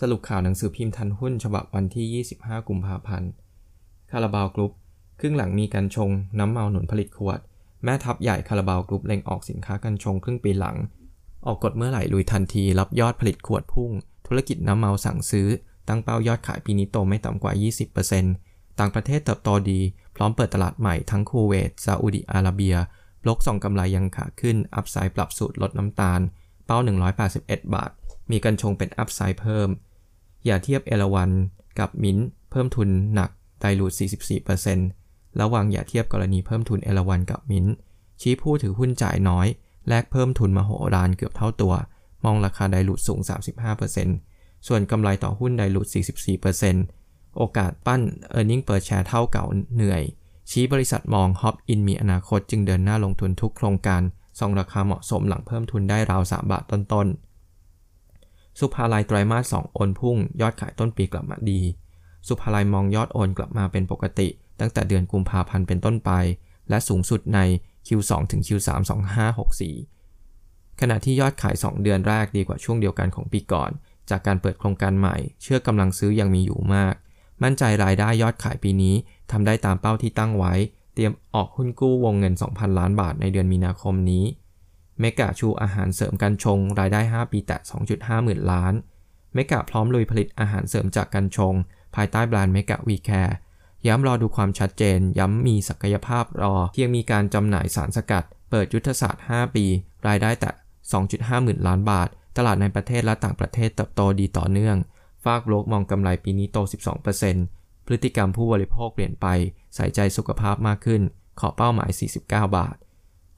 สรุปข่าวหนังสือพิมพ์ทันหุ้นฉบับวันที่ 25 กุมภาพันธ์ คาราบาวกรุ๊ปครึ่งหลังมีกัญชง น้ำเมาหนุนผลิตขวด แม่ทัพใหญ่คาราบาวกรุ๊ปเล็งออกสินค้ากัญชงครึ่งปีหลัง ออกกฎเมื่อไหร่ลุยทันที รับยอดผลิตขวดพุ่ง ธุรกิจน้ำเมาสั่งซื้อ ตั้งเป้ายอดขายปีนี้โตไม่ต่ำกว่า 20%ต่างประเทศเติบโตดี พร้อมเปิดตลาดใหม่ทั้งคูเวตซาอุดิอาระเบียโบรกส่องกำไรยังขาขึ้น upside ปรับสูตรลดน้ำตาล เป้า 181 บาท มีกัญชงเป็น upside เพิ่ม อย่าเทียบเอราวัณกับมิ้นเพิ่มทุนหนัก dilute 44%ระวังอย่าเทียบกรณีเพิ่มทุนเอราวัณกับมิ้นชี้ผู้ถือหุ้นจ่ายน้อย แลกเพิ่มทุนมโหฬารเกือบเท่าตัว มองราคา dilute สูง 35%ส่วนกำไรต่อหุ้น dilute 44%โอกาสปั้น e a r n i n g เปิดแชร์เท่าเก่าเหนื่อย ชี้บริษัทมอง Hop Inn มีอนาคตจึงเดินหน้าลงทุนทุกโครงการส่องราคาเหมาะสมหลังเพิ่มทุนได้ราว 3 บาทต้นๆ สุภาลัยไตรมาส 2 โอนพุ่ง ยอดขายต้นปีกลับมาดี สุภาลัยมองยอดโอนกลับมาเป็นปกติ ตั้งแต่เดือนกุมภาพันธ์เป็นต้นไป และสูงสุดใน Q2 ถึง Q3 2564 ขณะที่ยอดขาย 2 เดือนแรกดีกว่าช่วงเดียวกันของปีก่อน จากการเปิดโครงการใหม่ เชื่อกำลังซื้อยังมีอยู่มาก มั่นใจรายได้ยอดขายปีนี้ทำได้ตามเป้าที่ตั้งไว้ เตรียมออกหุ้นกู้วงเงิน 2,000 ล้านบาทในเดือนมีนาคมนี้ เมกะชูอาหารเสริมกัญชง รายได้ 5 ปีแตะ 2.5 หมื่นล้าน เมกะพร้อมลุยผลิตอาหารเสริมจากกัญชง ภายใต้แบรนด์ Mega We Care ย้ำรอดูความชัดเจน ย้ำมีศักยภาพรอเพียงมีการจำหน่ายสารสกัด เปิดยุทธศาสตร์ 5 ปี รายได้แตะ2.5 หมื่นล้านบาท ตลาดในประเทศและต่างประเทศเติบโตดีต่อเนื่อง ฟากโบรกมองกำไรปีนี้โต 12%พฤติกรรมผู้บริโภคเปลี่ยนไป ใส่ใจสุขภาพมากขึ้น เคาะเป้าหมาย 49 บาท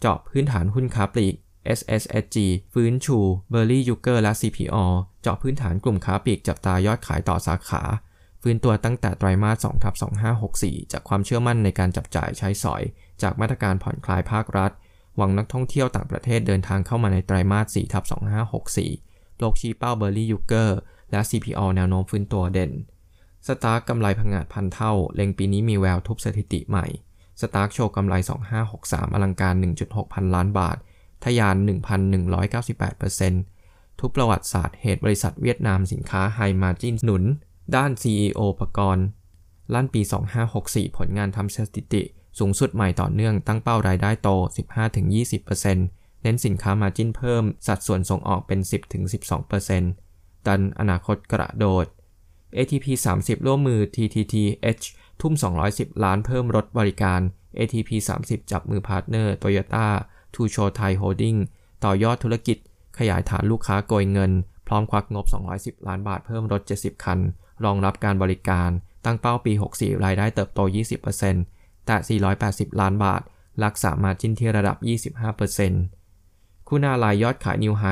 เจาะพื้นฐานหุ้นค้าปลีก SSSG ฟื้นชูเบอร์ลี่ยุคเกอร์และ CPALL เจาะพื้นฐานกลุ่มค้าปลีกจับตายอดขายต่อสาขา ฟื้นตัวตั้งแต่ไตรมาส2ทับ2564 จากความเชื่อมั่นในการจับจ่ายใช้สอย จากมาตรการผ่อนคลายภาครัฐ หวังนักท่องเที่ยวต่างประเทศเดินทางเข้ามาในไตรมาส4ทับ2564 โบรกชี้เป้าเบอร์ลี่ยุคเกอร์และ CPALL แนวโน้มฟื้นตัวเด่น STARK กำไรผงาดพันเท่า เล็งปีนี้มีแววทุบสถิติใหม่ STARK โชว์กำไร 2563 อลังการ 1.6 พันล้านบาท ทะยาน 1,198%ทุบประวัติศาสตร์เหตุบริษัทเวียดนามสินค้า high margin หนุน ด้าน CEO ประกรณ์ลั่นปี 2564 ผลงานทำสถิติ สูงสุดใหม่ต่อเนื่องตั้งเป้ารายได้โต 15-20%เน้นสินค้า margin เพิ่ม สัดส่วนส่งออกเป็น 10-12%ดันอนาคตกระโดด ATP 30 ร่วมมือ TTTH ทุ่ม 210 ล้านเพิ่มรถบริการ ATP 30 จับมือ partner Toyota Tsusho Thai Holdings ต่อยอดธุรกิจ ขยายฐานลูกค้าโกยเงิน พร้อมควักงบ 210 ล้านบาทเพิ่มรถ 70 คัน รองรับการบริการ ตั้งเป้าปี 64 รายได้เติบโต 20%แตะ 480 ล้านบาท รักษา margin ที่ระดับ 25%คุณาลายยอดขายนิวไฮ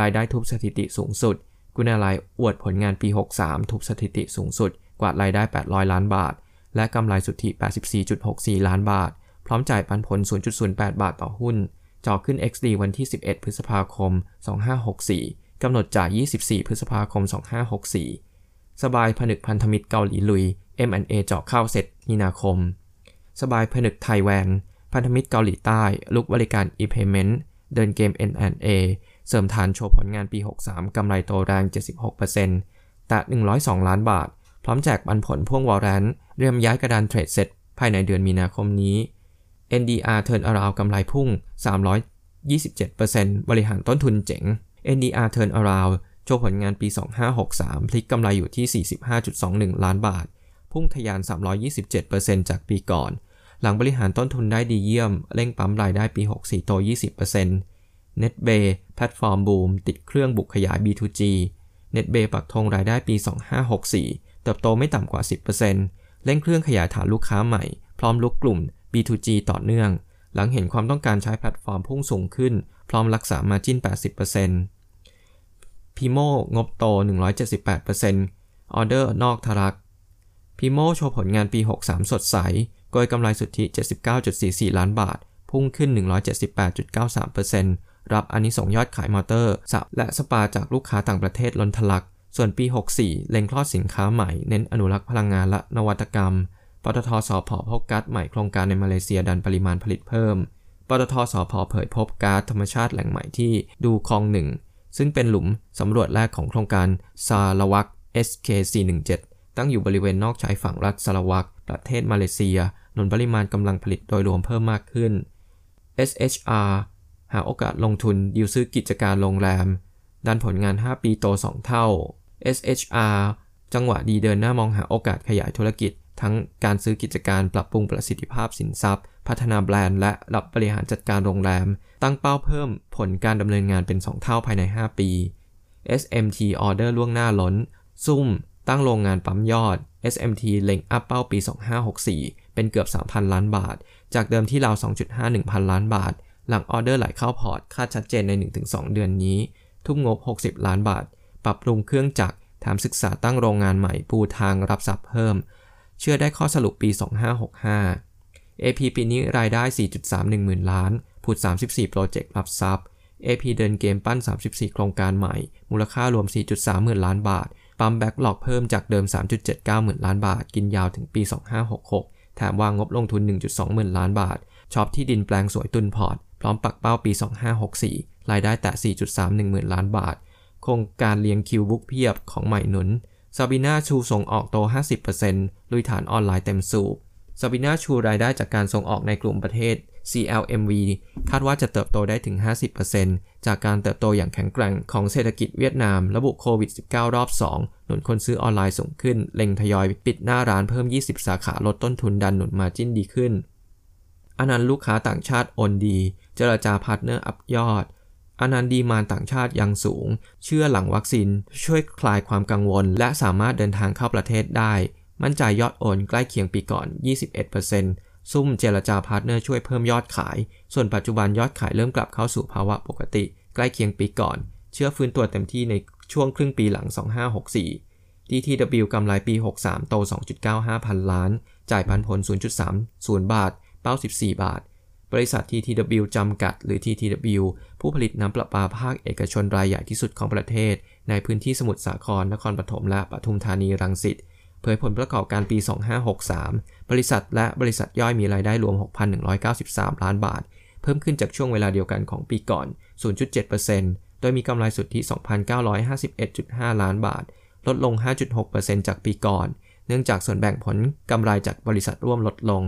รายได้ทุบสถิติสูงสุด คุณาลายอวดผลงานปี 63 ทุบสถิติสูงสุด กวาดรายได้ 800 ล้านบาท และกำไรสุทธิ 84.64 ล้านบาท พร้อมจ่ายปันผล 0.08 บาทต่อหุ้น จอขึ้น XD วันที่ 11 พฤษภาคม 2564 กำหนดจ่าย24 พฤษภาคม 2564 สบายผนึกพันธมิตรเกาหลีลุย M&A เจาะเข้าเสร็จมีนาคม SABUY ผนึกไทยแวน พันธมิตรเกาหลีใต้ ลุยบริการ e-payment เดินเกม M&A เสริมฐานโชว์ผลงานปี 63 กำไรโตแรง 76%แตะ 102 ล้านบาท พร้อมแจกปันผลพ่วงวอร์แรนต์เตรียมย้ายกระดานเทรดเสร็จ ภายในเดือนมีนาคมนี้ NDR Turn Around กำไรพุ่ง 327%บริหารต้นทุนเจ๋ง NDR Turn Around โชว์ผลงานปี 2563 พลิกกำไรอยู่ที่ 45.21 ล้านบาท พุ่งทะยาน 327%จากปีก่อน หลังบริหารต้นทุนได้ดีเยี่ยม เร่งปั๊มรายได้ปี 64 โต 20% NetBay แพลตฟอร์มบูม ติดเครื่องบุกขยาย B2G NetBay ปักธงรายได้ปี 2564 เติบโตไม่ต่ำกว่า 10%เร่งเครื่องขยายฐานลูกค้าใหม่ พร้อมลุยกลุ่ม B2G ต่อเนื่อง หลังเห็นความต้องการใช้แพลตฟอร์มพุ่งสูงขึ้น พร้อมรักษา margin 80% PIMO งบโต 178%ออเดอร์นอกทะลัก PIMO โชว์ผลงานปี 63 สดใสโดยกำไรสุทธิ 79.44 ล้านบาท พุ่งขึ้น 178.93%รับอานิสงส์ยอดขายมอเตอร์สระและสปาจากลูกค้าต่างประเทศล้นทะลัก ส่วนปี 64 เล็งคลอดสินค้าใหม่ เน้นอนุรักษ์พลังงานและนวัตกรรม ปตท.สผ.พบก๊าซใหม่โครงการในมาเลเซียดันปริมาณผลิตเพิ่ม ปตทสพเผยพบก๊าซธรรมชาติแหล่งใหม่ที่ดูคลองหนึ่ง ซึ่งเป็นหลุมสำรวจแรกของโครงการซาลวัก SK417 ตั้งอยู่บริเวณนอกชายฝั่งรัฐสารวัก ประเทศมาเลเซียหนุนปริมาณกำลังผลิตโดยรวมเพิ่มมากขึ้น SHR หาโอกาสลงทุนดิวซื้อกิจการโรงแรม ดันผลงาน 5 ปีโต 2 เท่า SHR จังหวะดีเดินหน้ามองหาโอกาสขยายธุรกิจ ทั้งการซื้อกิจการปรับปรุงประสิทธิภาพสินทรัพย์ พัฒนาแบรนด์และรับบริหารจัดการโรงแรม ตั้งเป้าเพิ่มผลการดำเนินงานเป็น 2 เท่าภายใน 5 ปี SMT ออเดอร์ล่วงหน้าล้น ซุ่ม ตั้งโรงงานปั๊มยอด SMT เล็งอัพเป้าปี 2564 เป็นเกือบ 3,000 ล้านบาท จากเดิมที่ราว 2.51 พันล้านบาท หลังออเดอร์ไหลเข้าพอร์ต คาดชัดเจนใน 1-2 เดือนนี้ ทุ่มงบ 60 ล้านบาท ปรับปรุงเครื่องจักรแถมศึกษาตั้งโรงงานใหม่ปูทางรับทรัพย์เพิ่ม เชื่อได้ข้อสรุปปี 2565 AP ปีนี้รายได้ 4.31หมื่นล้าน ผุด 34 โปรเจกต์รับทรัพย์ AP เดินเกมปั้น 34 โครงการใหม่ มูลค่ารวม 4.3หมื่นล้านบาท ปั๊ม backlog เพิ่มจากเดิม 3.79หมื่นล้านบาท กินยาวถึงปี 2566 แถมวางงบลงทุน 1.2หมื่นล้านบาท ช็อปที่ดินแปลงสวยตุนพอร์ต พร้อมปักเป้าปี 2564 รายได้แตะ 4.31หมื่นล้านบาท โครงการเรียงคิว book เพียบของใหม่หนุน ซาบิน่าชูส่งออกโต 50%ลุยฐานออนไลน์เต็มสูบซาบิน่าชูรายได้จากการส่งออกในกลุ่มประเทศ CLMV คาดว่าจะเติบโตได้ถึง 50%จากการเติบโตอย่างแข็งแกร่งของเศรษฐกิจเวียดนาม ระบุโควิด -19 รอบ 2 หนุนคนซื้อออนไลน์สูงขึ้น เล็งทยอยปิดหน้าร้านเพิ่ม 20 สาขาลดต้นทุนดันหนุน margin ดีขึ้นอนันดาลูกค้าต่างชาติโอนดี เจรจา partner อัพยอด อนันดา demand ต่างชาติยังสูง เชื่อหลังวัคซีนช่วยคลายความกังวล และสามารถเดินทางเข้าประเทศได้ มั่นใจยอดโอนใกล้เคียงปีก่อน 21%ซุ่มเจรจา partner ช่วยเพิ่มยอดขาย ส่วนปัจจุบันยอดขายเริ่มกลับเข้าสู่ภาวะปกติ ใกล้เคียงปีก่อน เชื่อฟื้นตัวเต็มที่ในช่วงครึ่งปีหลัง 2564 DTW กำไรปี 63 โต 2.95 พันล้าน จ่ายปันผล 0.30 บาท เป้า 14 บาท บริษัท TTW จำกัด หรือ TTW ผู้ผลิตน้ำประปาภาคเอกชนรายใหญ่ที่สุดของประเทศ ในพื้นที่สมุทรสาคร นครปฐมและปทุมธานีรังสิตเผยผลประกอบการปี 2563 บริษัทและบริษัทย่อยมีรายได้รวม 6,193 ล้านบาท เพิ่มขึ้นจากช่วงเวลาเดียวกันของปีก่อน 0.7%โดยมีกำไรสุทธิ 2,951.5 ล้านบาท ลดลง 5.6%จากปีก่อน เนื่องจากส่วนแบ่งผลกำไรจากบริษัทร่วมลดลง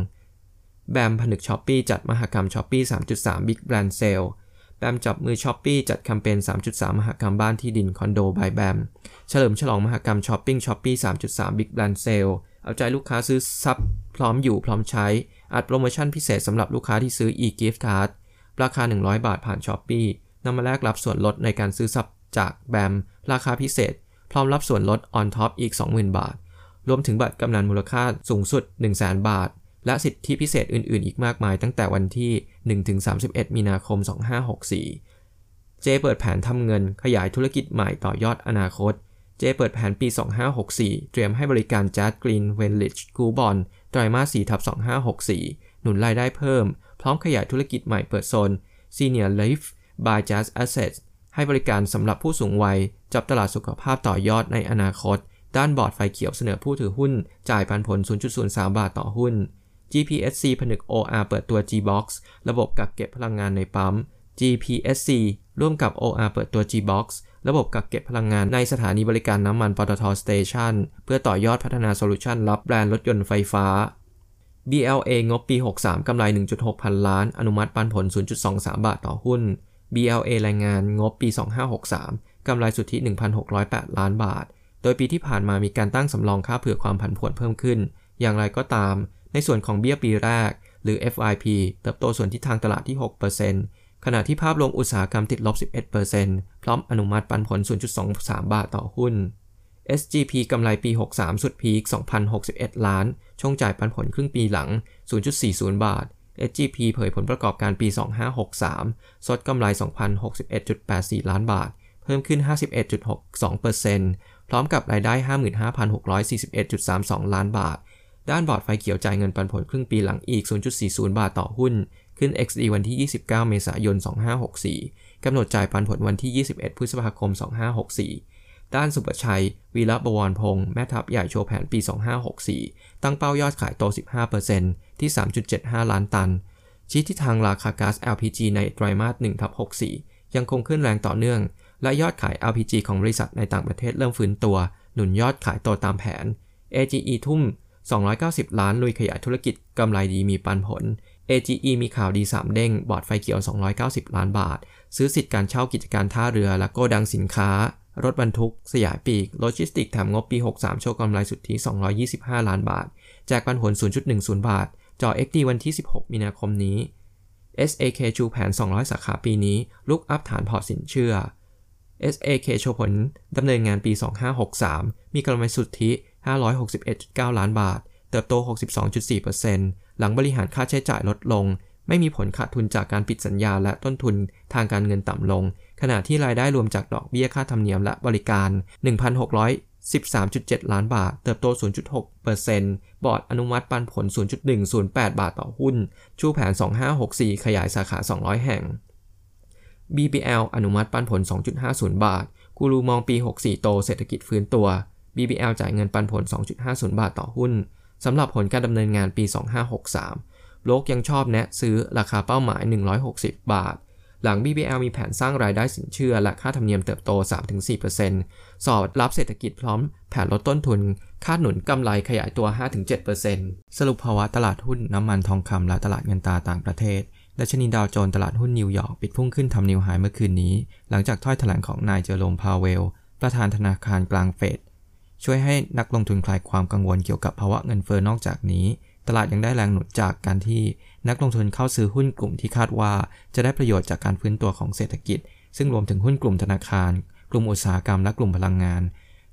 BAM ผนึก Shopee จัดมหกรรม Shopee 3.3 Big Brand Sale BAM จับมือ Shopee จัดแคมเปญ 3.3 มหกรรมบ้านที่ดินคอนโด by BAM เฉลิมฉลองมหกรรมช้อปปิ้ง Shopee 3.3 Big Brand Sale เอาใจลูกค้าซื้อทรัพย์พร้อมอยู่พร้อมใช้ อัดโปรโมชั่นพิเศษสำหรับลูกค้าที่ซื้อ e-gift card ราคา 100 บาทผ่าน Shopee นำมาแลกรับส่วนลดในการซื้อทรัพย์จาก BAM ราคาพิเศษ พร้อมรับส่วนลด on top อีก 20,000 บาท รวมถึงบัตรกำนัลมูลค่าสูงสุด 100,000บาท และสิทธิพิเศษอื่นๆ อีกมากมาย ตั้งแต่วันที่ 1-31 มีนาคม 2564 J เปิดแผนทำเงินขยายธุรกิจใหม่ต่อยอดอนาคต J เปิดแผนปี 2564 เตรียมให้บริการ Jazz Green Village กูบอลไตรมาส4ทับ2564 หนุนรายได้เพิ่ม พร้อมขยายธุรกิจใหม่เปิดโซน Senior Life by JAS Asset ให้บริการสำหรับผู้สูงวัย จับตลาดสุขภาพต่อยอดในอนาคต ด้านบอร์ดไฟเขียวเสนอผู้ถือหุ้น จ่ายปันผล 0.03 บาทต่อหุ้น GPSC ผนึก OR เปิดตัว G-Box ระบบกักเก็บพลังงานในปั๊ม GPSC ร่วมกับ OR เปิดตัว G-Box ระบบกักเก็บพลังงานในสถานีบริการน้ำมันปตทสเตชันเพื่อต่อยอดพัฒนาโซลูชันรับแบรนด์รถยนต์ไฟฟ้า BLA งบปี 63 กำไร 1.6 พันล้าน อนุมัติปันผล 0.23 บาทต่อหุ้น BLA รายงานงบปี 2563 กำไรสุทธิ 1,608 ล้านบาท โดยปีที่ผ่านมามีการตั้งสำรองค่าเผื่อความผันผวนเพิ่มขึ้น อย่างไรก็ตาม ในส่วนของเบี้ยปีแรก หรือ FIP เติบโตส่วนที่ทางตลาดที่ 6%ขณะที่ภาพรวมอุตสาหกรรมติดลบ 11%พร้อมอนุมัติปันผล 0.23 บาทต่อหุ้น SGP กำไรปี 63 สุดพีค2,061 ล้าน ช่วงจ่ายปันผลครึ่งปีหลัง 0.40 บาท SGP เผยผลประกอบการปี 2563 สดกำไร 2,061.84 ล้านบาท เพิ่มขึ้น 51.62%พร้อมกับรายได้ 55,641.32 ล้านบาท ด้านบอร์ดไฟเขียวจ่ายเงินปันผลครึ่งปีหลังอีก 0.40 บาทต่อหุ้น ขึ้น XD วันที่ 29 เมษายน 2564 กำหนดจ่ายปันผลวันที่ 21 พฤษภาคม 2564 ด้านสุประชัย วีระบวรพงศ์แม่ทัพใหญ่โชว์แผนปี 2564 ตั้งเป้ายอดขายโต 15%ที่ 3.75 ล้านตัน ชี้ทิศทางราคาก๊าซ LPG ในไตรมาส1ทับ64 ยังคงขึ้นแรงต่อเนื่อง และยอดขาย LPG ของบริษัทในต่างประเทศเริ่มฟื้นตัว หนุนยอดขายโตตามแผน AGE ทุ่ม 290 ล้านลุยขยายธุรกิจกำไรดีมีปันผล AGE มีข่าวดี 3 เด้ง บอร์ดไฟเขียว 290 ล้านบาท ซื้อสิทธิ์การเช่ากิจการท่าเรือ และโกดังสินค้า รถบรรทุก สยายปีก โลจิสติกส์แถมงบปี 63 โชว์กำไรสุทธิ 225 ล้านบาท แจกปันผล 0.10 บาท จ่อ XD วันที่ 16 มีนาคมนี้ SAK ชูแผน 200 สาขาปีนี้ รุกอัพฐานพอร์ตสินเชื่อ SAK โชว์ผลดำเนินงานปี 2563 มีกำไรสุทธิ 561.9 ล้านบาท เติบโต 62.4%หลังบริหารค่าใช้จ่ายลดลง ไม่มีผลขาดทุนจากการปิดสัญญาและต้นทุนทางการเงินต่ำลง ขณะที่รายได้รวมจากดอกเบี้ยค่าธรรมเนียมและบริการ 1,613.7 ล้านบาท เติบโต 0.6%บอร์ดอนุมัติปันผล 0.108 บาทต่อหุ้น ชูแผน 2564 ขยายสาขา 200 แห่ง BBL อนุมัติปันผล 2.50 บาท กูรูมองปี 64 โต เศรษฐกิจฟื้นตัว BBL จ่ายเงินปันผล 2.50 บาทต่อหุ้นสำหรับผลการดำเนินงานปี 2563 โลกยังชอบแนะซื้อราคาเป้าหมาย 160 บาท หลัง BBL มีแผนสร้างรายได้สินเชื่อ และค่าธรรมเนียมเติบโต 3-4%สอดรับเศรษฐกิจพร้อมแผนลดต้นทุน คาดหนุนกำไรขยายตัว 5-7%สรุปภาวะตลาดหุ้นน้ำมันทองคำและตลาดเงินตราต่างประเทศดัชนีดาวโจนส์ตลาดหุ้นนิวยอร์กปิดพุ่งขึ้นทำนิวไฮเมื่อคืนนี้ หลังจากถ้อยแถลงของนายเจอโรมพาเวล ประธานธนาคารกลางเฟด ช่วยให้นักลงทุนคลายความกังวลเกี่ยวกับภาวะเงินเฟอ้อนอกจากนี้ ตลาดยังได้แรงหนุนจากการที่นักลงทุนเข้าซื้อหุ้นกลุ่มที่คาดว่า จะได้ประโยชน์จากการฟื้นตัวของเศรษฐกิจ ซึ่งรวมถึงหุ้นกลุ่มธนาคาร กลุ่มอุตสาหกรรมและกลุ่มพลังงาน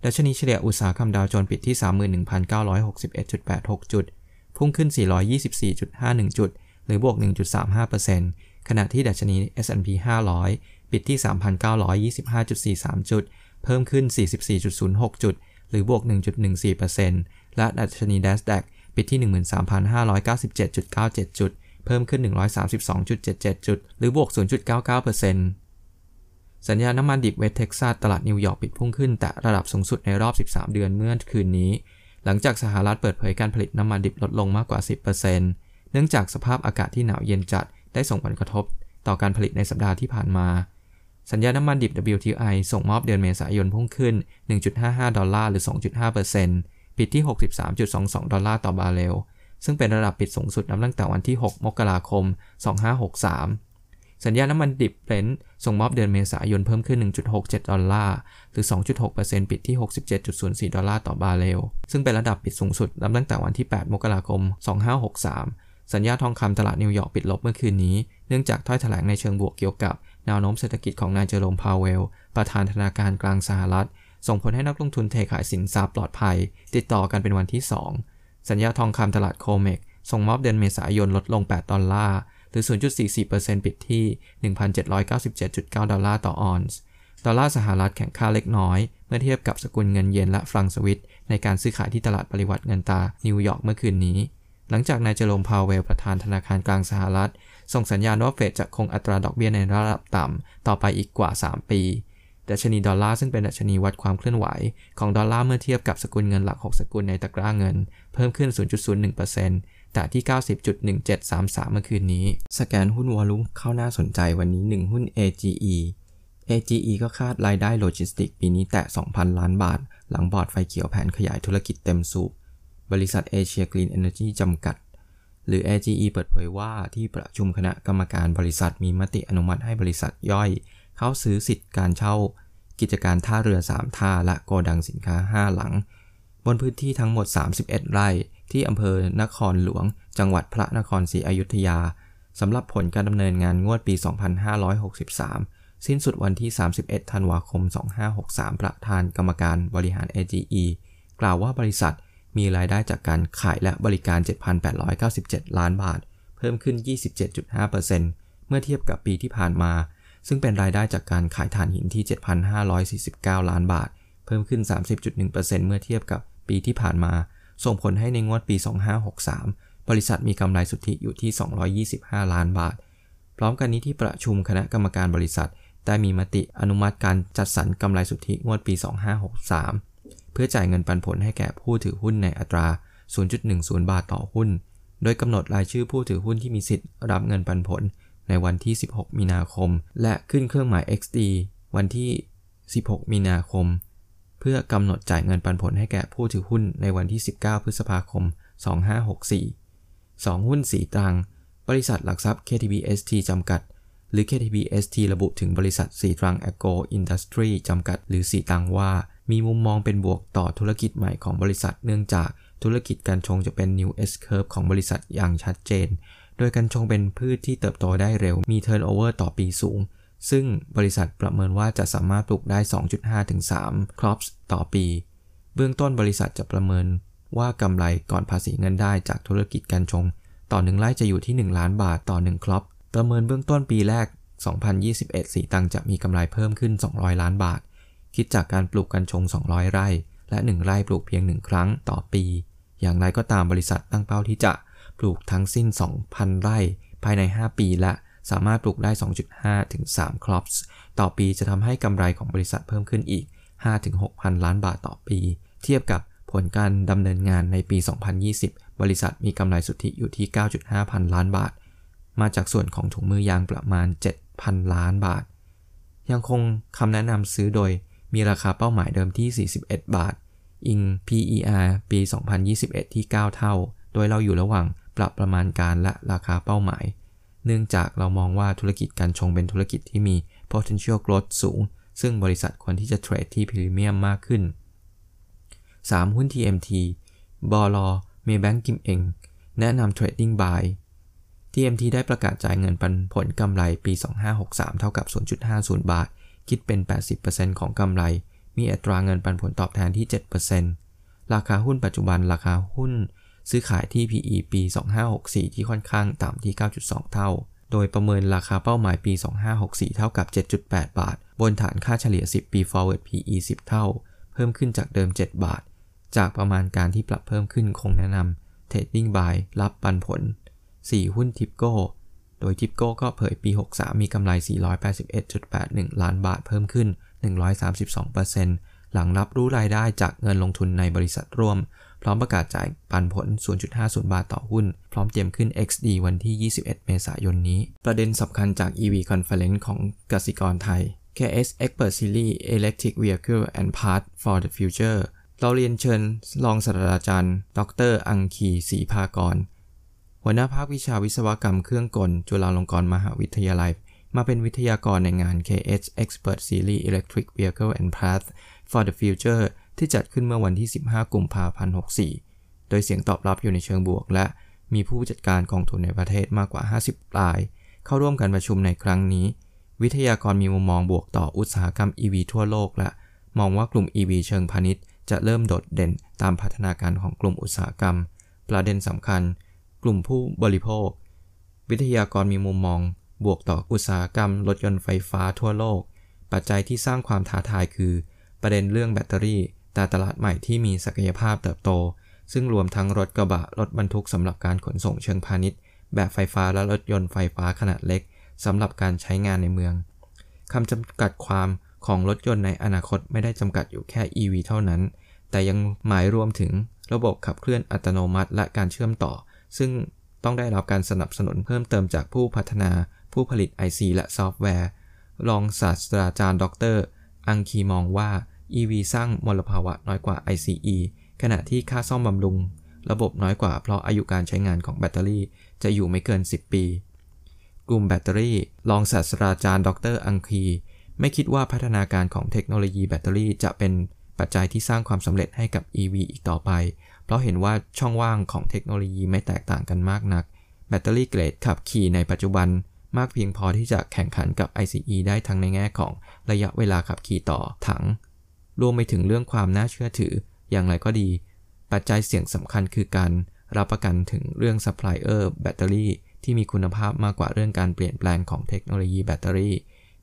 ดัชนีเฉลี่ยอุตสาหกรรมดาวโจนส์ปิดที่ 31,961.86 จุด พุ่งขึ้น 424.51 จุด หรือบวก 1.35%ขณะที่ดัชนี S&P 500 ปิดที่ 3,925.43 จุด เพิ่มขึ้น 44.06 จุด หรือบวก 1.14%และดัชนี NASDAQ ปิดที่ 13,597.97 จุด เพิ่มขึ้น 132.77 จุด หรือบวก 0.99%สัญญาน้ำมันดิบเวสเท็กซัสตลาดนิวยอร์กปิดพุ่งขึ้น แตะระดับสูงสุดในรอบ 13 เดือนเมื่อคืนนี้ หลังจากสหรัฐเปิดเผยการผลิตน้ำมันดิบลดลงมากกว่า 10%เนื่องจากสภาพอากาศที่หนาวเย็นจัดได้ส่งผลกระทบ ต่อการผลิตในสัปดาห์ที่ผ่านมา สัญญาน้ำมันดิบ WTI ส่งมอบเดือนเมษายนพุ่งขึ้น 1.55 ดอลลาร์หรือ 2.5%ปิดที่ 63.22 ดอลลาร์ต่อบาร์เรล ซึ่งเป็นระดับปิดสูงสุดนับตั้งแต่วันที่ 6 มกราคม 2563 สัญญาน้ำมันดิบเบรนท์ส่งมอบเดือนเมษายนเพิ่มขึ้น 1.67 ดอลลาร์หรือ 2.6%ปิดที่ 67.04 ดอลลาร์ต่อบาร์เรล ซึ่งเป็นระดับปิดสูงสุดนับตั้งแต่วันที่ 8 มกราคม 2563สัญญาทองคำตลาดนิวยอร์กปิดลบเมื่อคืนนี้ เนื่องจากถ้อยแถลงในเชิงบวกเกี่ยวกับ แนวโน้มเศรษฐกิจของนายเจอโรมพาวเวล ประธานธนาคารกลางสหรัฐ ส่งผลให้นักลงทุนเทขายสินทรัพย์ปลอดภัย ติดต่อกันเป็นวันที่ 2 สัญญาทองคำตลาดโคเมกซ์ส่งมอบเดือนเมษายนลดลง 8 ดอลลาร์ หรือ 0.44%ปิดที่ 1,797.9 ดอลลาร์ต่อออนซ์ ดอลลาร์สหรัฐแข็งค่าเล็กน้อย เมื่อเทียบกับสกุลเงินเยนและฟรังก์สวิสในการซื้อขายที่ตลาดปริวรรตเงินตรา นิวยอร์กเมื่อคืนนี้ หลังจากนายเจอโรมพาวเวลประธานธนาคารกลางสหรัฐ ส่งสัญญาณว่าเฟดจะคงอัตราดอกเบี้ยในระดับต่ำต่อไปอีกกว่า 3 ปีดัชนีดอลลาร์ซึ่งเป็นดัชนีวัดความเคลื่อนไหว ของดอลลาร์เมื่อเทียบกับสกุลเงินหลัก 6 สกุลในตะกร้าเงิน เพิ่มขึ้น 0.01%แตะที่ 90.1733 เมื่อคืนนี้ สแกนหุ้น volume เข้าน่าสนใจวันนี้ 1 หุ้น AGE AGE ก็คาดรายได้โลจิสติกส์ปีนี้แตะ 2,000 ล้านบาท หลังบอร์ดไฟเขียวแผนขยายธุรกิจเต็มสูบบริษัทเอเชียกรีนเอเนอร์จีจำกัด หรือ AGE เปิดเผยว่าที่ประชุมคณะกรรมการบริษัทมีมติอนุมัติให้บริษัทย่อย เข้าซื้อสิทธิ์การเช่า กิจการท่าเรือ 3 ท่าและโกดังสินค้า 5 หลัง บนพื้นที่ทั้งหมด 31 ไร่ที่อำเภอนครหลวง จังหวัดพระนครศรีอยุธยาสำหรับผลการดำเนินงานงวดปี 2563 สิ้นสุดวันที่ 31 ธันวาคม 2563 ประธานกรรมการบริหาร AGE กล่าวว่าบริษัท มีรายได้จากการขายและบริการ 7,897 ล้านบาท เพิ่มขึ้น 27.5%เมื่อเทียบกับปีที่ผ่านมา ซึ่งเป็นรายได้จากการขายถ่านหินที่ 7,549 ล้านบาท เพิ่มขึ้น 30.1%เมื่อเทียบกับปีที่ผ่านมา ส่งผลให้ในงวดปี 2563 บริษัทมีกำไรสุทธิอยู่ที่ 225 ล้านบาท พร้อมกันนี้ที่ประชุมคณะกรรมการบริษัท ได้มีมติอนุมัติการจัดสรรกำไรสุทธิงวดปี 2563 เพื่อจ่ายเงินปันผลให้แก่ผู้ถือหุ้นในอัตรา 0.10 บาทต่อหุ้น โดยกำหนดรายชื่อผู้ถือหุ้นที่มีสิทธิ์รับเงินปันผลในวันที่ 16 มีนาคม และขึ้นเครื่องหมาย XD วันที่ 16 มีนาคม เพื่อกำหนดจ่ายเงินปันผลให้แก่ผู้ถือหุ้นในวันที่ 19 พฤษภาคม 2564 2 หุ้นสีตรัง บริษัทหลักทรัพย์ KTBST จำกัด หรือ KTBST ระบุถึงบริษัทสีตรัง Agro Industry จำกัด หรือสีตรังว่า มีมุมมองเป็นบวกต่อธุรกิจใหม่ของบริษัท เนื่องจากธุรกิจการชงจะเป็น New S Curve ของบริษัทอย่างชัดเจน โดยการชงเป็นพืชที่เติบโตได้เร็ว มี Turnover ต่อปีสูง ซึ่งบริษัทประเมินว่าจะสามารถปลูกได้ 2.5ถึง3 crops ต่อปี เบื้องต้นบริษัทจะประเมินว่ากำไรก่อนภาษีเงินได้จากธุรกิจการชง ต่อ1ไร่จะอยู่ที่ 1 ล้านบาทต่อ1ครอปประเมินเบื้องต้นปีแรก 2021 สีตังจะมีกำไรเพิ่มขึ้น 200 ล้านบาท คิดจากการปลูกกัญชง 200 ไร่ และ 1 ไร่ปลูกเพียง 1 ครั้งต่อปี อย่างไรก็ตามบริษัทตั้งเป้าที่จะปลูกทั้งสิ้น 2,000 ไร่ ภายใน 5 ปีและสามารถปลูกได้ 2.5 ถึง 3 ครอปส์ต่อปีจะทำให้กำไรของบริษัทเพิ่มขึ้นอีก 5 ถึง 6,000 ล้านบาทต่อปี เทียบกับผลการดำเนินงานในปี 2020 บริษัทมีกำไรสุทธิอยู่ที่ 9.5 พันล้านบาท มาจากส่วนของถุงมือยางประมาณ 7,000 ล้านบาท ยังคงคำแนะนำซื้อโดย มีราคาเป้าหมายเดิมที่ 41 บาท อิง PER ปี 2021 ที่ 9 เท่า โดยเราอยู่ระหว่างปรับประมาณการและราคาเป้าหมาย เนื่องจากเรามองว่าธุรกิจการชงเป็นธุรกิจที่มี potential growth สูง ซึ่งบริษัทควรที่จะเทรดที่พรีเมียมมากขึ้น 3. หุ้น TMT บลเมแบงกิมเองแนะนำ Trading Buy TMT ได้ประกาศจ่ายเงินปันผลกำไรปี 2563 เท่ากับ 0.50 บาท คิดเป็น 80%ของกำไร มีอัตราเงินปันผลตอบแทนที่ 7%ราคาหุ้นปัจจุบันราคาหุ้น ซื้อขายที่ PE ปี 2564 ที่ค่อนข้างต่ำที่ 9.2 เท่า โดยประเมินราคาเป้าหมายปี 2564 เท่ากับ 7.8 บาท บนฐานค่าเฉลี่ย 10 ปี forward PE 10 เท่า เพิ่มขึ้นจากเดิม 7 บาท จากประมาณการที่ปรับเพิ่มขึ้นคงแนะนำ Trading Buy รับปันผล 4 หุ้นทิปโก้ โดยทิปโก้ก็เผยปี 63 มีกำไร 481.81 ล้านบาทเพิ่มขึ้น 132%หลังรับรู้รายได้จากเงินลงทุนในบริษัทร่วม พร้อมประกาศจ่ายปันผล 0.50 บาทต่อหุ้น พร้อมเตรียมขึ้น XD วันที่ 21 เมษายนนี้ ประเด็นสำคัญจาก EV Conference ของกสิกรไทย KS Expert Series Electric Vehicle and Part for the Future เราเรียนเชิญรองศาสตราจารย์ ดร อังคีศรีภากร หัวหน้าภาควิชาวิศวกรรมเครื่องกล จุฬาลงกรณ์มหาวิทยาลัย มาเป็นวิทยากรในงาน KH Expert Series Electric Vehicle and Path for the Future ที่จัดขึ้นเมื่อวันที่ 15 กุมภาพันธ์ 64 โดยเสียงตอบรับอยู่ในเชิงบวก และมีผู้จัดการกองทุนในประเทศมากกว่า 50 ราย เข้าร่วมการประชุมในครั้งนี้ วิทยากรมีมุมมองบวกต่ออุตสาหกรรม EV ทั่วโลก และมองว่ากลุ่ม EV เชิงพาณิชย์ จะเริ่มโดดเด่นตามพัฒนาการของกลุ่มอุตสาหกรรม ประเด็นสำคัญ กลุ่มผู้บริโภค วิทยากรมีมุมมอง บวกต่ออุตสาหกรรมรถยนต์ไฟฟ้าทั่วโลก ปัจจัยที่สร้างความท้าทายคือ ประเด็นเรื่องแบตเตอรี่แต่ตลาดใหม่ที่มีศักยภาพเติบโต ซึ่งรวมทั้งรถกระบะรถบรรทุกสำหรับการขนส่งเชิงพาณิชย์ แบบไฟฟ้าและรถยนต์ไฟฟ้าขนาดเล็กสำหรับการใช้งานในเมืองคำจำกัดความของรถยนต์ในอนาคตไม่ได้จำกัดอยู่แค่ EV เท่านั้น แต่ยังหมายรวมถึงระบบขับเคลื่อนอัตโนมัติ และการเชื่อมต่อ ซึ่งต้องได้รับการสนับสนุนเพิ่มเติมจากผู้พัฒนาผู้ผลิต IC และซอฟต์แวร์ รองศาสตราจารย์ ดร อังคีมองว่า EV สร้างมลภาวะน้อยกว่า ICE ขณะที่ค่าซ่อมบำรุง ระบบน้อยกว่าเพราะอายุการใช้งานของแบตเตอรี่ จะอยู่ไม่เกิน 10 ปี กลุ่มแบตเตอรี่ รองศาสตราจารย์ ดร อังคี ไม่คิดว่าพัฒนาการของเทคโนโลยีแบตเตอรี่จะเป็นปัจจัยที่สร้างความสำเร็จให้กับ EV อีกต่อไป เราเห็นว่าช่องว่างของเทคโนโลยีไม่แตกต่างกันมากนัก แบตเตอรี่เกรดขับขี่ในปัจจุบันมากเพียงพอที่จะแข่งขันกับ ICE ได้ทั้งในแง่ของระยะเวลาขับขี่ต่อถัง รวมไปถึงเรื่องความน่าเชื่อถือ อย่างไรก็ดี ปัจจัยเสี่ยงสำคัญคือการรับประกันถึงเรื่องซัพพลายเออร์แบตเตอรี่ที่มีคุณภาพมากกว่าเรื่องการเปลี่ยนแปลงของเทคโนโลยีแบตเตอรี่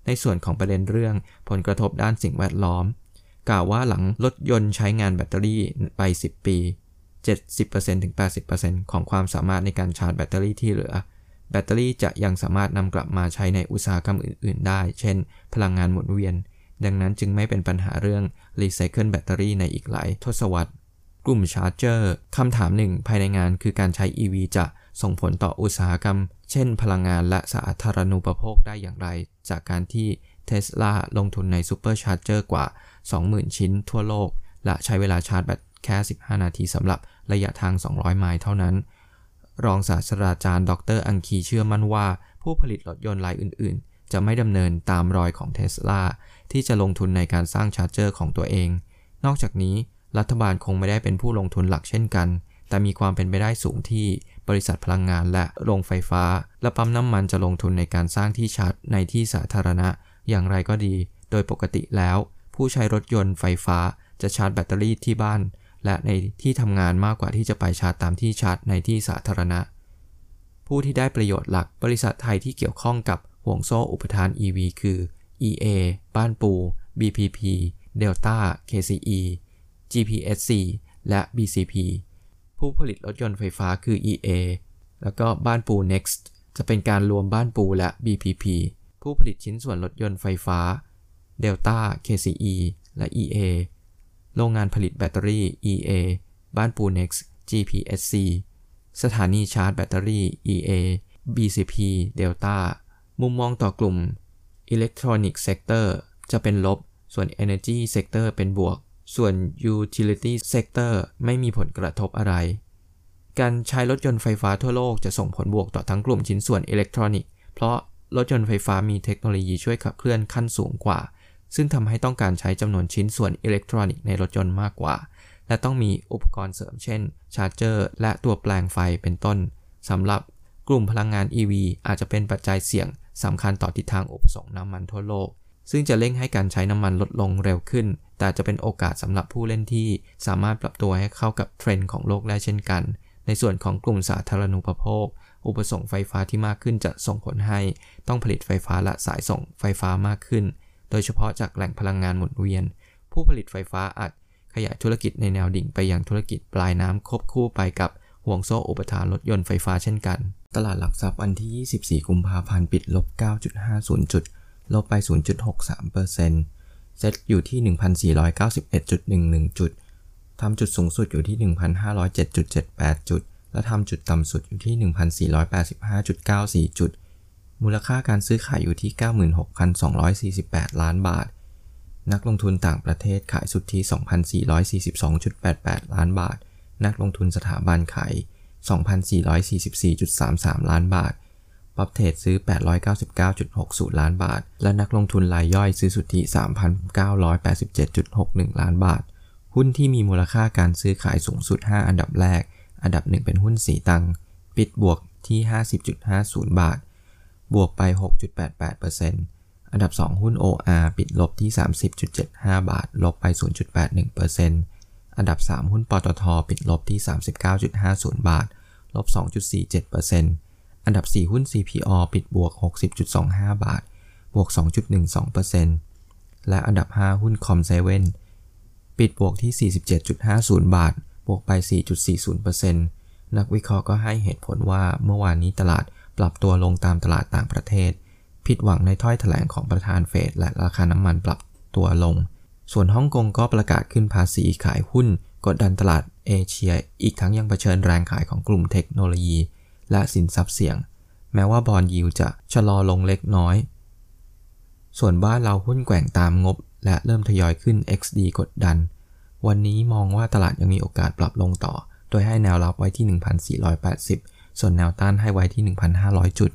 ในส่วนของประเด็นเรื่องผลกระทบด้านสิ่งแวดล้อม กล่าวว่าหลังรถยนต์ใช้งานแบตเตอรี่ไป 10 ปี 70-80%ของความสามารถในการชาร์จแบตเตอรี่ที่เหลือ แบตเตอรี่จะยังสามารถนำกลับมาใช้ในอุตสาหกรรมอื่น ๆ ได้ เช่น พลังงานหมุนเวียน ดังนั้นจึงไม่เป็นปัญหาเรื่องรีไซเคิลแบตเตอรี่ในอีกหลายทศวรรษ กลุ่ม charger คำถามหนึ่งภายในงานคือการใช้ EV จะส่งผลต่ออุตสาหกรรม เช่น พลังงานและสาธารณูปโภคได้อย่างไร จากการที่เทสลาลงทุนใน supercharger กว่า 20,000 ชิ้นทั่วโลก และใช้เวลาชาร์จแบต แค่ 15 นาทีสำหรับระยะทาง 200 ไมล์เท่านั้น รองศาสตราจารย์ ดรอังคีเชื่อมั่นว่า ผู้ผลิตรถยนต์รายอื่น ๆ จะไม่ดำเนินตามรอยของเทสลาที่จะลงทุนในการสร้าง charger ของตัวเอง นอกจากนี้รัฐบาลคงไม่ได้เป็นผู้ลงทุนหลักเช่นกัน แต่มีความเป็นไปได้สูงที่บริษัทพลังงานและโรงไฟฟ้า และปั๊มน้ำมันจะลงทุนในการสร้างที่ชาร์จในที่สาธารณะ อย่างไรก็ดี โดยปกติแล้ว ผู้ใช้รถยนต์ไฟฟ้าจะชาร์จแบตเตอรี่ที่บ้าน และในที่ทำงานมากกว่าที่จะไปชาร์จตามที่ชาร์จในที่สาธารณะ ผู้ที่ได้ประโยชน์หลักบริษัทไทยที่เกี่ยวข้องกับห่วงโซ่อุปทาน EV คือ EA บ้านปู BPP Delta KCE GPSC และ BCP ผู้ผลิตรถยนต์ไฟฟ้าคือ EA แล้วก็บ้านปู Next จะเป็นการรวมบ้านปูและ BPP ผู้ผลิตชิ้นส่วนรถยนต์ไฟฟ้า Delta KCE และ EA โรงงานผลิตแบตเตอรี่ EA บ้านปู Next GPSC สถานีชาร์จแบตเตอรี่ EA BCP Delta มุมมองต่อกลุ่ม Electronic Sector จะเป็นลบ ส่วน Energy Sector เป็นบวก ส่วน Utility Sector ไม่มีผลกระทบอะไร การใช้รถยนต์ไฟฟ้าทั่วโลกจะส่งผลบวกต่อทั้งกลุ่มชิ้นส่วนอิเล็กทรอนิกส์ เพราะรถยนต์ไฟฟ้ามีเทคโนโลยีช่วยขับเคลื่อนขั้นสูงกว่า ซึ่งทำให้ต้องการใช้จำนวนชิ้นส่วนอิเล็กทรอนิกส์ในรถยนต์มากกว่า และต้องมีอุปกรณ์เสริมเช่น charger และตัวแปลงไฟเป็นต้นสำหรับกลุ่มพลังงาน EV อาจจะเป็นปัจจัยเสี่ยงสำคัญต่อทิศทางอุปสงค์น้ำมันทั่วโลก ซึ่งจะเร่งให้การใช้น้ำมันลดลงเร็วขึ้น แต่จะเป็นโอกาสสำหรับผู้เล่นที่สามารถปรับตัวให้เข้ากับเทรนด์ของโลกได้เช่นกัน ในส่วนของกลุ่มสาธารณูปโภค อุปสงค์ไฟฟ้าที่มากขึ้นจะส่งผลให้ต้องผลิตไฟฟ้าและสายส่งไฟฟ้ามากขึ้น โดยเฉพาะจากแหล่งพลังงานหมุนเวียน ผู้ผลิตไฟฟ้าอาจขยายธุรกิจในแนวดิ่งไปยังธุรกิจปลายน้ำควบคู่ไปกับห่วงโซ่อุปทานรถยนต์ไฟฟ้าเช่นกัน ตลาดหลักทรัพย์วันที่ 24 กุมภาพันธ์ปิดลบ 9.50 จุด ลบไป 0.63%เซ็ตอยู่ที่ 1,491.11 จุด ทำจุดสูงสุดอยู่ที่ 1,507.78 จุด และทำจุดต่ำสุดอยู่ที่ 1,485.94 จุด มูลค่าการซื้อขายอยู่ที่ 96,248 ล้านบาท นักลงทุนต่างประเทศขายสุทธิ 2,442.88 ล้านบาท นักลงทุนสถาบันขาย 2,444.33 ล้านบาท ป๊อปเทรดซื้อ 899.60 ล้านบาท และนักลงทุนรายย่อยซื้อสุทธิ 3,987.61 ล้านบาท หุ้นที่มีมูลค่าการซื้อขายสูงสุด 5 อันดับแรก อันดับ 1 เป็นหุ้นสีตัง ปิดบวกที่ 50.50 บาท บวกไป 6.88%อันดับ 2 หุ้น OR ปิดลบที่ 30.75 บาท ลบไป 0.81%อันดับ 3 หุ้นปตท ปิดลบที่ 39.50 บาท ลบ 2.47%อันดับ 4 หุ้น CPO ปิดบวก 60.25 บาท บวก 2.12%และอันดับ 5 หุ้น Com7 ปิดบวกที่ 47.50 บาท บวกไป 4.40%นักวิเคราะห์ก็ให้เหตุผลว่าเมื่อวานนี้ตลาด ปรับตัวลงตามตลาดต่างประเทศ ผิดหวังในถ้อยแถลงของประธานเฟดและราคาน้ำมันปรับตัวลง ส่วนฮ่องกงก็ประกาศขึ้นภาษีขายหุ้น กดดันตลาดเอเชีย อีกทั้งยังเผชิญแรงขายของกลุ่มเทคโนโลยี และสินทรัพย์เสี่ยง แม้ว่าบอลยิวจะชะลอลงเล็กน้อย ส่วนบ้านเราหุ้นแกว่งตามงบ และเริ่มทยอยขึ้น XD กดดัน วันนี้มองว่าตลาดยังมีโอกาสปรับลงต่อ โดยให้แนวรับไว้ที่ 1,480 ส่วนแนวต้านให้ไว้ที่ 1,500 จุด